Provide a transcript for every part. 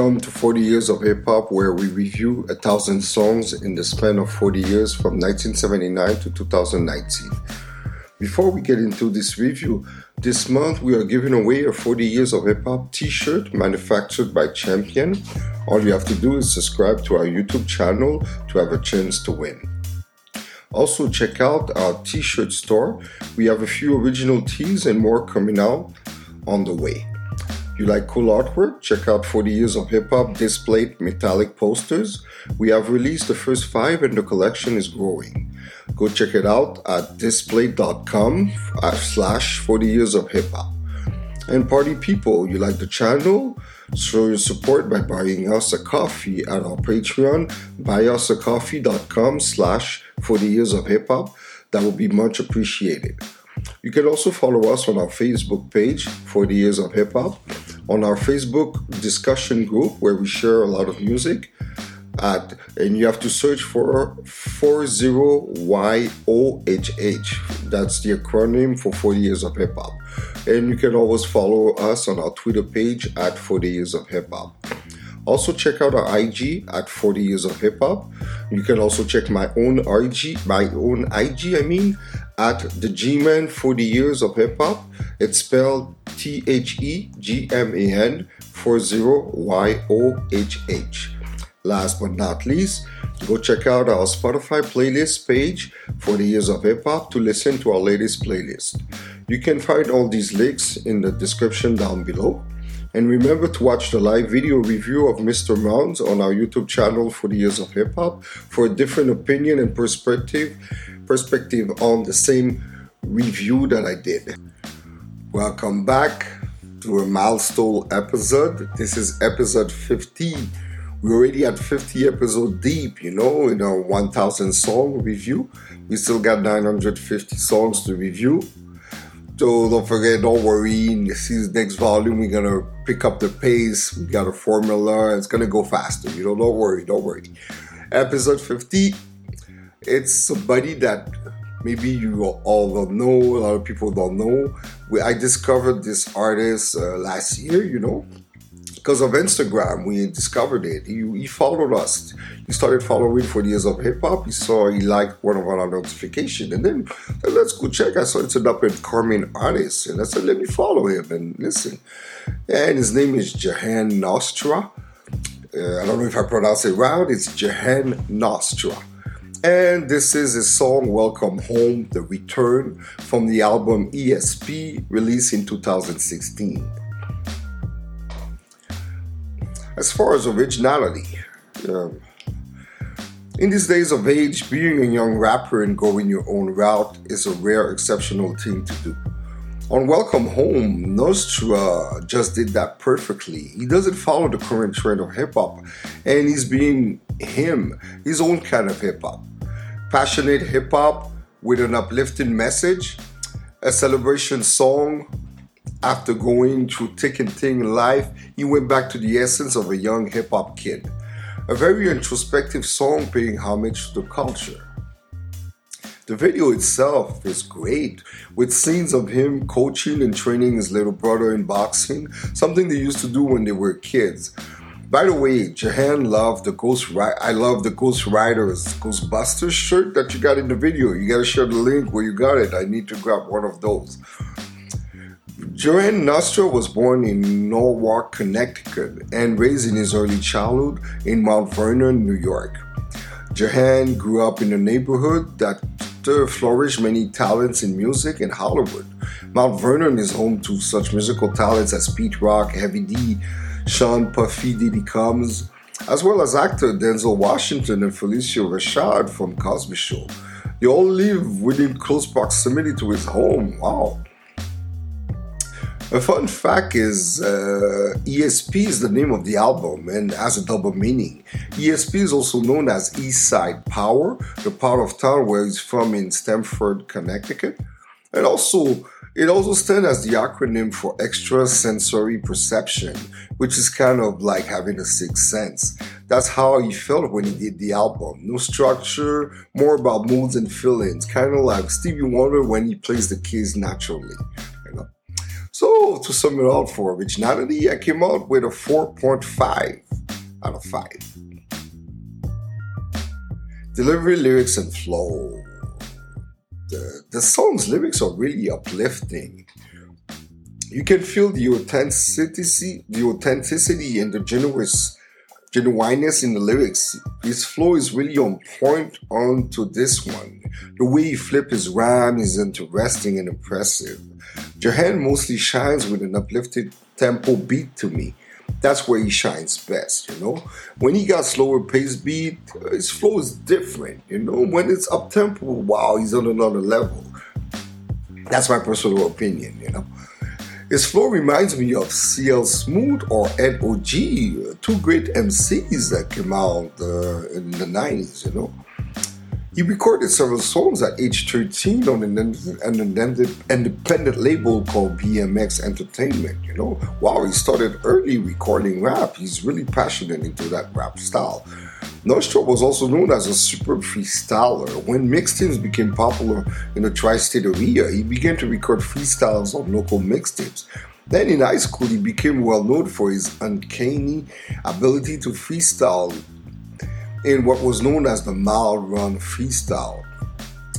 Welcome to 40 Years of Hip Hop, where we review a thousand songs in the span of 40 years from 1979 to 2019. Before we get into this review, this month we are giving away a 40 Years of Hip Hop t shirt manufactured by Champion. All you have to do is subscribe to our YouTube channel to have a chance to win. Also, check out our t shirt store. We have a few original tees and more coming out on the way. You like cool artwork? Check out 40 Years of Hip Hop displayed metallic posters. We have released the first five and the collection is growing. Go check it out at displate.com slash 40 Years of Hip Hop. And party people, you like the channel? Show your support by buying us a coffee at our Patreon, buyusacoffee.com slash 40 Years of Hip Hop. That would be much appreciated. You can also follow us on our Facebook page, 40 Years of Hip Hop, on our Facebook discussion group where we share a lot of music. At, and you have to search for 40YOHH. That's the acronym for 40 Years of Hip Hop. And you can always follow us on our Twitter page at 40 Years of Hip Hop. Also check out our IG at 40 Years of Hip Hop. You can also check my own IG, my own IG, I mean, at the G-Man 40 Years of Hip Hop. It's spelled T-H-E-G-M-A-N 40-Y-O-H-H. Last but not least, go check out our Spotify playlist page 40 Years of Hip Hop to listen to our latest playlist. You can find all these links in the description down below. And remember to watch the live video review of Mr. Mounds on our YouTube channel 40 Years of Hip Hop for a different opinion and perspective perspective on the same review that I did. Welcome back to a milestone episode. This is episode 50. We're already at 50 episode deep, you know, in our 1000 song review. We still got 950 songs to review. So don't forget, don't worry. In this next volume, we're gonna pick up the pace. We got a formula. It's gonna go faster. You know, don't worry, don't worry. Episode 50. It's somebody that maybe you all don't know. A lot of people don't know. I discovered this artist uh, last year. You know, because of Instagram, we discovered it. He, he, followed us. He started following for years of hip hop. He saw he liked one of our notification, and then let's go check. I saw it's an up and coming artist, and I said, let me follow him and listen. And his name is Jahan Nostra. Uh, I don't know if I pronounce it right. It's Jahan Nostra. And this is his song Welcome Home, The Return from the album ESP released in 2016. As far as originality, um, in these days of age, being a young rapper and going your own route is a rare, exceptional thing to do. On Welcome Home, Nostra just did that perfectly. He doesn't follow the current trend of hip hop, and he's being him, his own kind of hip hop. Passionate hip hop with an uplifting message, a celebration song after going through thick and thin in life, he went back to the essence of a young hip hop kid. A very introspective song paying homage to the culture. The video itself is great, with scenes of him coaching and training his little brother in boxing, something they used to do when they were kids. By the way, Jahan loved the Ghost Rider. I love the Ghost Riders Ghostbusters shirt that you got in the video. You gotta share the link where you got it. I need to grab one of those. Jahan Nostra was born in Norwalk, Connecticut, and raised in his early childhood in Mount Vernon, New York. Jahan grew up in a neighborhood that flourished many talents in music and Hollywood. Mount Vernon is home to such musical talents as Pete Rock, Heavy D, Sean Puffy Diddy Combs, as well as actor Denzel Washington and Phylicia Rashad from Cosby Show. They all live within close proximity to his home. Wow. A fun fact is uh, ESP is the name of the album and has a double meaning. ESP is also known as East Side Power, the part of town where he's from in Stamford, Connecticut. And also, it also stands as the acronym for extrasensory perception, which is kind of like having a sixth sense. That's how he felt when he did the album. No structure, more about moods and feelings, kind of like Stevie Wonder when he plays the keys naturally. So, to sum it all for originality, I came out with a 4.5 out of 5. Delivery, lyrics, and flow. The, song's lyrics are really uplifting. You can feel the authenticity, the authenticity and the generous genuineness in the lyrics. His flow is really on point onto this one. The way he flips his rhyme is interesting and impressive. Jahan mostly shines with an uplifted tempo beat to me. That's where he shines best, you know. When he got slower pace beat, his flow is different, you know. When it's up tempo, wow, he's on another level. That's my personal opinion, you know. His flow reminds me of CL Smooth or N.O.G., two great MCs that came out uh, in the 90s, you know. He recorded several songs at age 13 on an independent label called BMX Entertainment, you know. Wow, he started early recording rap. He's really passionate into that rap style. Nostra was also known as a super freestyler. When mixtapes became popular in the tri-state area, he began to record freestyles on local mixtapes. Then in high school, he became well known for his uncanny ability to freestyle in what was known as the mile run freestyle.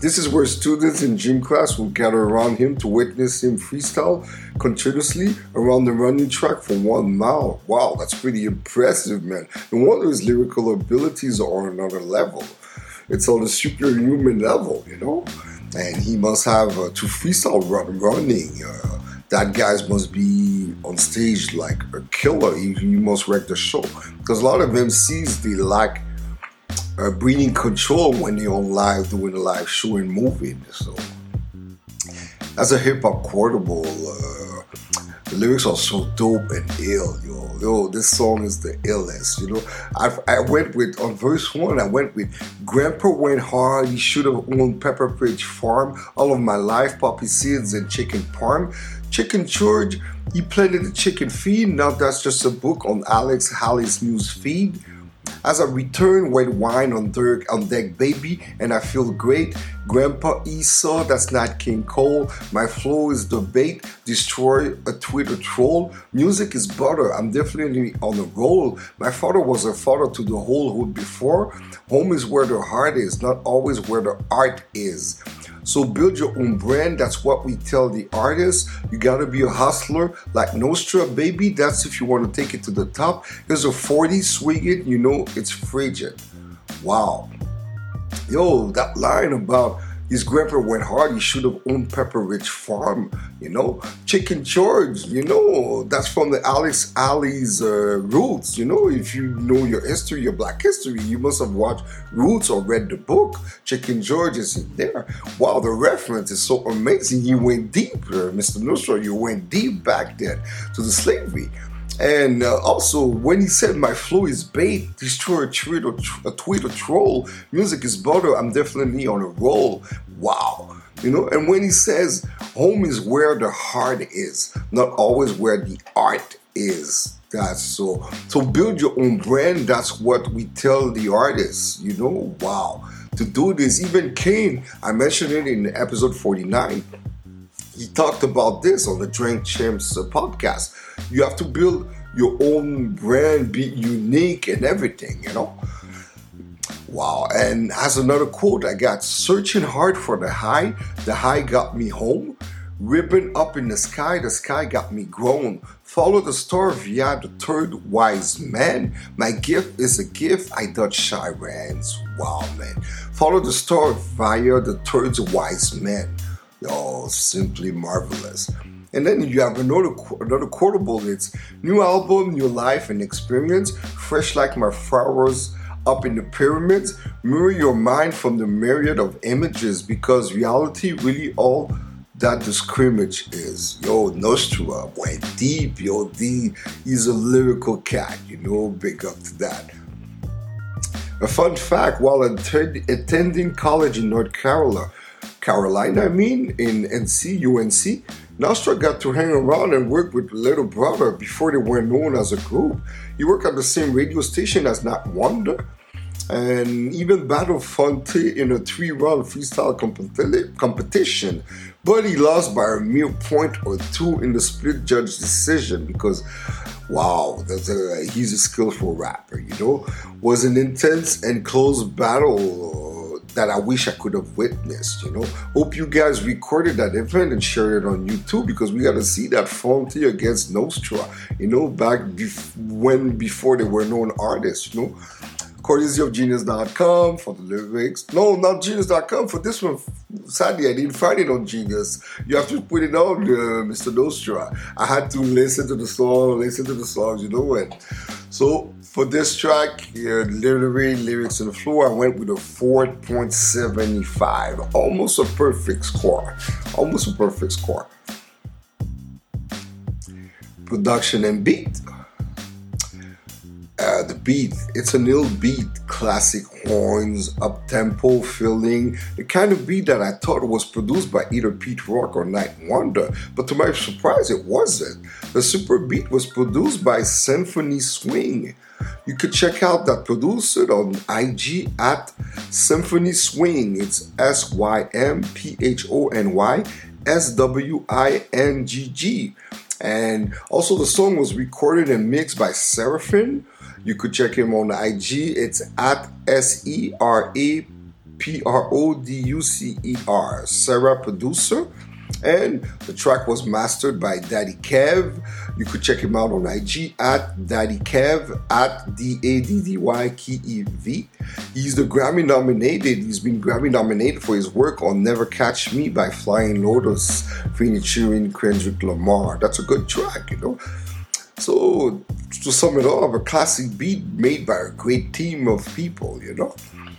This is where students in gym class would gather around him to witness him freestyle continuously around the running track for one mile. Wow, that's pretty impressive, man. No wonder his lyrical abilities are on another level. It's on a superhuman level, you know? And he must have uh, to freestyle run, running. Uh, that guys must be on stage like a killer. He, he must wreck the show. Because a lot of MCs, they lack uh, breathing control when they're on live doing a live show and moving. So as a hip hop quotable, uh, the lyrics are so dope and ill, yo. Yo, this song is the illest, you know. I, I went with on verse one. I went with Grandpa went hard. He should have owned Pepper Pepperidge Farm all of my life. Poppy seeds and chicken parm. Chicken George, he planted the chicken feed. Now that's just a book on Alex Haley's news feed. As I return, white wine on deck, on deck, baby, and I feel great. Grandpa Esau, that's not King Cole. My flow is the bait, destroy a Twitter troll. Music is butter, I'm definitely on a roll. My father was a father to the whole hood before. Home is where the heart is, not always where the art is. So build your own brand. That's what we tell the artists. You gotta be a hustler like Nostra, baby. That's if you want to take it to the top. Here's a 40, swing it, you know it's frigid. Wow. Yo, that line about his grandpa went hard. He should have owned Pepperidge Farm, you know. Chicken George, you know, that's from the Alex Haley's uh, roots. You know, if you know your history, your black history, you must have watched Roots or read the book. Chicken George is in there. Wow, the reference is so amazing. You went deep, uh, Mr. Nostra. You went deep back then to the slavery. And uh, also, when he said my flow is bait, destroy a tweet or a tweet or troll, music is butter, I'm definitely on a roll. Wow. You know, and when he says home is where the heart is, not always where the art is. That's so. So build your own brand. That's what we tell the artists. You know, wow. To do this, even Kane, I mentioned it in episode 49 he talked about this on the Drink Champs uh, podcast. You have to build your own brand, be unique and everything, you know. Wow. And as another quote, I got searching hard for the high. The high got me home. Ribbon up in the sky, the sky got me grown. Follow the star via the third wise man. My gift is a gift, I Dutch shy rans. Wow, man. Follow the star via the third wise man. Oh, simply marvelous. And then you have another another quotable. It's new album, new life and experience, fresh like my flowers up in the pyramids. Mirror your mind from the myriad of images because reality really all that the scrimmage is. Yo, Nostra went deep. Yo, D, he's a lyrical cat. You know, big up to that. A fun fact: while attending college in North Carolina. Carolina, I mean, in NC, UNC, Nostra got to hang around and work with Little Brother before they were known as a group. He worked at the same radio station as 9th Wonder. and even battled Phonte in a three-round freestyle competition, but he lost by a mere point or two in the split judge decision because, wow, a, he's a skillful rapper, you know. Was an intense and close battle that I wish I could have witnessed, you know. Hope you guys recorded that event and shared it on YouTube because we got to see that Phonte against Nostra, you know, back bef- when before they were known artists, you know courtesy of genius.com for the lyrics. No, not genius.com for this one. Sadly, I didn't find it on Genius. You have to put it on, uh, Mr. Nostra. I had to listen to the song, listen to the songs, you know what? So for this track, uh, literary lyrics and the flow, I went with a 4.75. Almost a perfect score. Almost a perfect score. Production and beat uh, the beat, it's an ill beat, classic horns, up tempo feeling, the kind of beat that I thought was produced by either Pete Rock or 9th Wonder, but to my surprise, it wasn't. The super beat was produced by Symphony Swing. You could check out that producer on IG at Symphony Swing. It's S Y M P H O N Y S W I N G G. And also, the song was recorded and mixed by Seraphim you could check him on IG. It's at S E R A P R O D U C E R, Sarah Producer. And the track was mastered by Daddy Kev. You could check him out on IG at Daddy Kev at D A D D Y K E V. He's the Grammy nominated. He's been Grammy nominated for his work on Never Catch Me by Flying Lotus, featuring Kendrick Lamar. That's a good track, you know. So, to sum it up, a classic beat made by a great team of people, you know. Mm.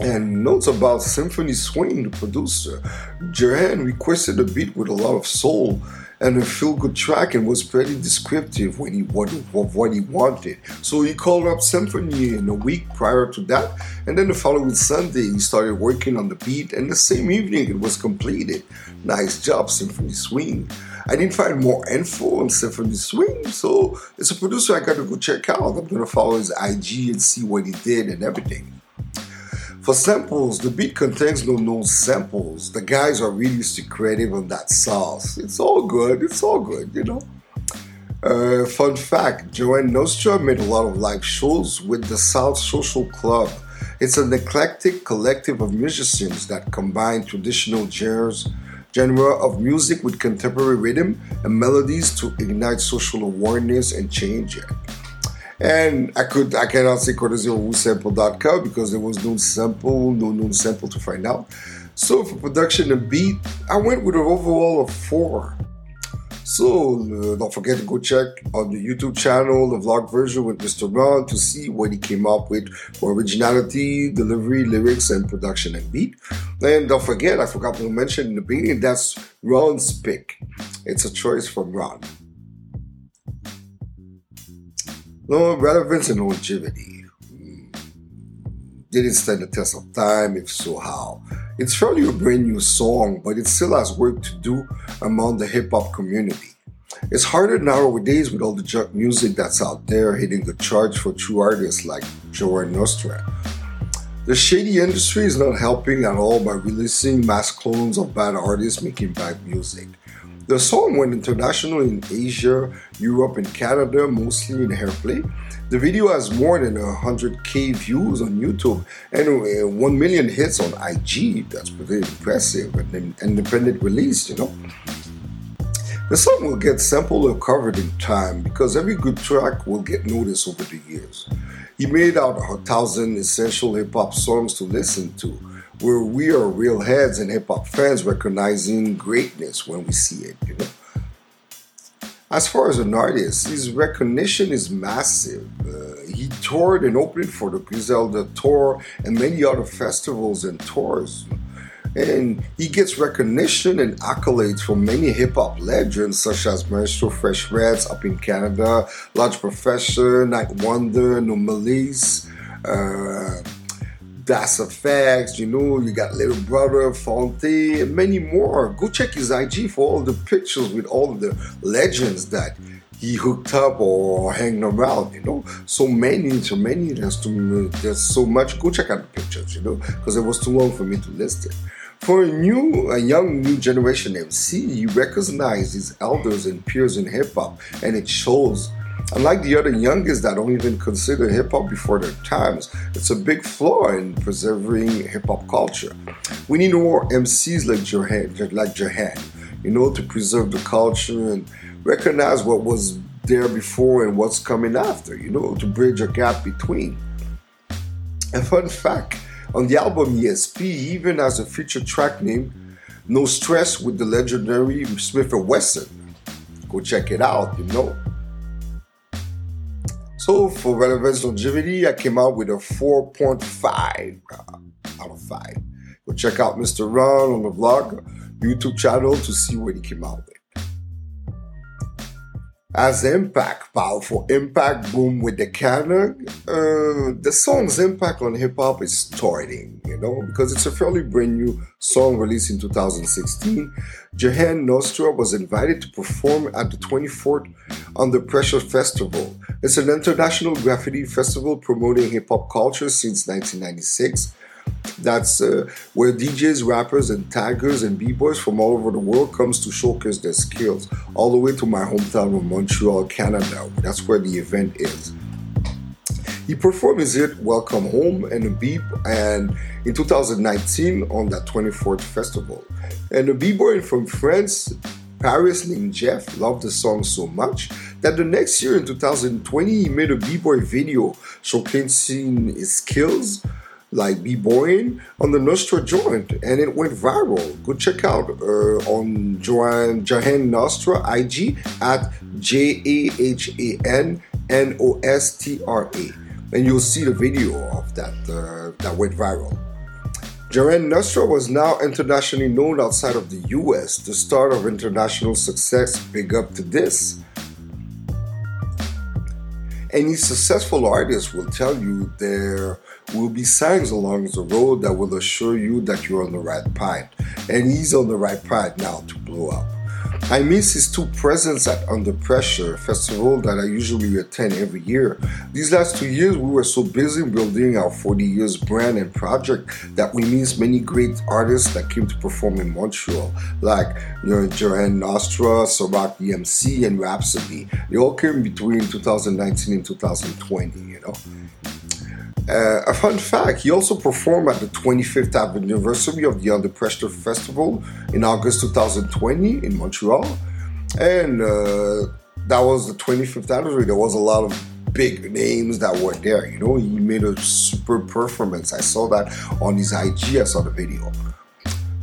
And notes about Symphony Swing, the producer. Jahan requested a beat with a lot of soul and a feel good track and was pretty descriptive when he wanted, of what he wanted. So he called up Symphony in a week prior to that, and then the following Sunday he started working on the beat, and the same evening it was completed. Nice job, Symphony Swing. I didn't find more info on Symphony Swing, so it's a producer I gotta go check out. I'm gonna follow his IG and see what he did and everything. For samples, the beat contains no known samples. The guys are really secretive on that sauce. It's all good, it's all good, you know. Uh, fun fact Jahan Nostra made a lot of live shows with the South Social Club. It's an eclectic collective of musicians that combine traditional jazz, genre of music with contemporary rhythm and melodies to ignite social awareness and change it. And I could I cannot say WhoSampled.com because there was no sample, no known sample to find out. So for production and beat, I went with an overall of four. So uh, don't forget to go check on the YouTube channel, the vlog version with Mr. Ron to see what he came up with for originality, delivery, lyrics, and production and beat. And don't forget, I forgot to mention in the beginning, that's Ron's pick. It's a choice from Ron. No relevance and longevity. Did it stand the test of time? If so, how? It's fairly a brand new song, but it still has work to do among the hip hop community. It's harder nowadays with all the junk music that's out there hitting the charts for true artists like Joe Nostra. The shady industry is not helping at all by releasing mass clones of bad artists making bad music. The song went international in Asia, Europe, and Canada, mostly in airplay, the video has more than 100k views on YouTube and uh, 1 million hits on IG. That's pretty impressive. An independent release, you know. The song will get sampled or covered in time because every good track will get noticed over the years. He made out a thousand essential hip hop songs to listen to, where we are real heads and hip hop fans recognizing greatness when we see it, you know. As far as an artist, his recognition is massive. Uh, he toured and opened for the Griselda Tour and many other festivals and tours. And he gets recognition and accolades from many hip hop legends such as Maestro Fresh Wes up in Canada, Large Professor, 9th Wonder, No Malice, uh, Das EFX, you know, you got Little Brother, Phonte, and many more. Go check his IG for all the pictures with all the legends that he hooked up or hanging around, you know. So many, so many, there's too, there's so much. Go check out the pictures, you know, because it was too long for me to list it. For a new, a young new generation MC, he recognizes his elders and peers in hip hop, and it shows. Unlike the other youngest that don't even consider hip hop before their times, it's a big flaw in preserving hip hop culture. We need more MCs like Jahan, like Jahan, you know, to preserve the culture and recognize what was there before and what's coming after, you know, to bridge a gap between. A fun fact on the album ESP, even has a feature track named No Stress with the legendary Smith & Wesson. Go check it out, you know. So for relevance longevity, I came out with a 4.5 uh, out of 5. Go check out Mr. Ron on the vlog YouTube channel to see what he came out with as impact, powerful impact, boom with the cannon. Uh, the song's impact on hip hop is starting, you know, because it's a fairly brand new song released in 2016. Jahan Nostra was invited to perform at the 24th Under Pressure Festival. It's an international graffiti festival promoting hip hop culture since 1996 that's uh, where DJs, rappers, and taggers and b-boys from all over the world comes to showcase their skills. All the way to my hometown of Montreal, Canada. That's where the event is. He performed his hit "Welcome Home" and a beep, and in 2019 on that 24th festival. And a b-boy from France, Paris named Jeff, loved the song so much that the next year in 2020 he made a b-boy video showcasing his skills like b-boying on the Nostra joint, and it went viral. Go check out uh, on Joanne Jahan Nostra IG at J A H A N N O S T R A, and you'll see the video of that uh, that went viral. Jahan Nostra was now internationally known outside of the US, the start of international success. Big up to this. Any successful artist will tell you there will be signs along the road that will assure you that you're on the right path. And he's on the right path now to blow up. I miss his two presents at Under Pressure festival that I usually attend every year. These last two years, we were so busy building our 40 years brand and project that we missed many great artists that came to perform in Montreal, like you know, Jahan Nostra, Ciroc EMC, and Rapsody. They all came between 2019 and 2020, you know. Uh, a fun fact, he also performed at the 25th anniversary of the Under Pressure Festival in August 2020 in Montreal. And uh, that was the 25th anniversary. There was a lot of big names that were there. You know, he made a super performance. I saw that on his IG, I saw the video.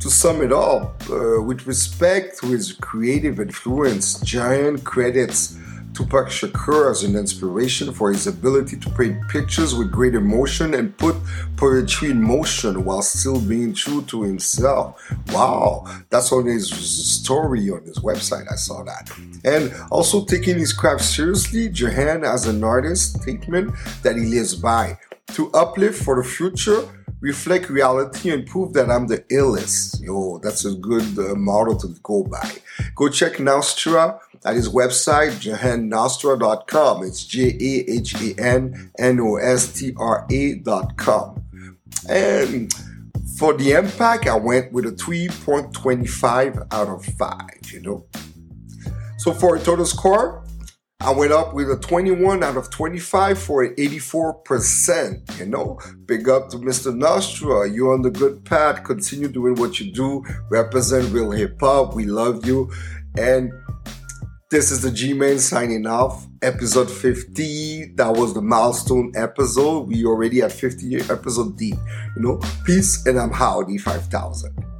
To sum it up, uh, with respect to his creative influence, giant credits Tupac Shakur as an inspiration for his ability to paint pictures with great emotion and put poetry in motion while still being true to himself. Wow, that's on his story on his website. I saw that. And also taking his craft seriously, Jahan as an artist statement that he lives by. To uplift for the future, reflect reality and prove that I'm the illest. Yo, that's a good uh, model to go by. Go check Nostra at his website, jahannostra.com. It's J A H A N N O S T R A.com. And for the impact, I went with a 3.25 out of 5, you know. So for a total score, I went up with a 21 out of 25 for an 84%. You know, big up to Mr. Nostra. You're on the good path. Continue doing what you do. Represent real hip hop. We love you. And this is the G Man signing off. Episode 50. That was the milestone episode. We already at 50 episode deep. You know, peace and I'm Howdy 5000.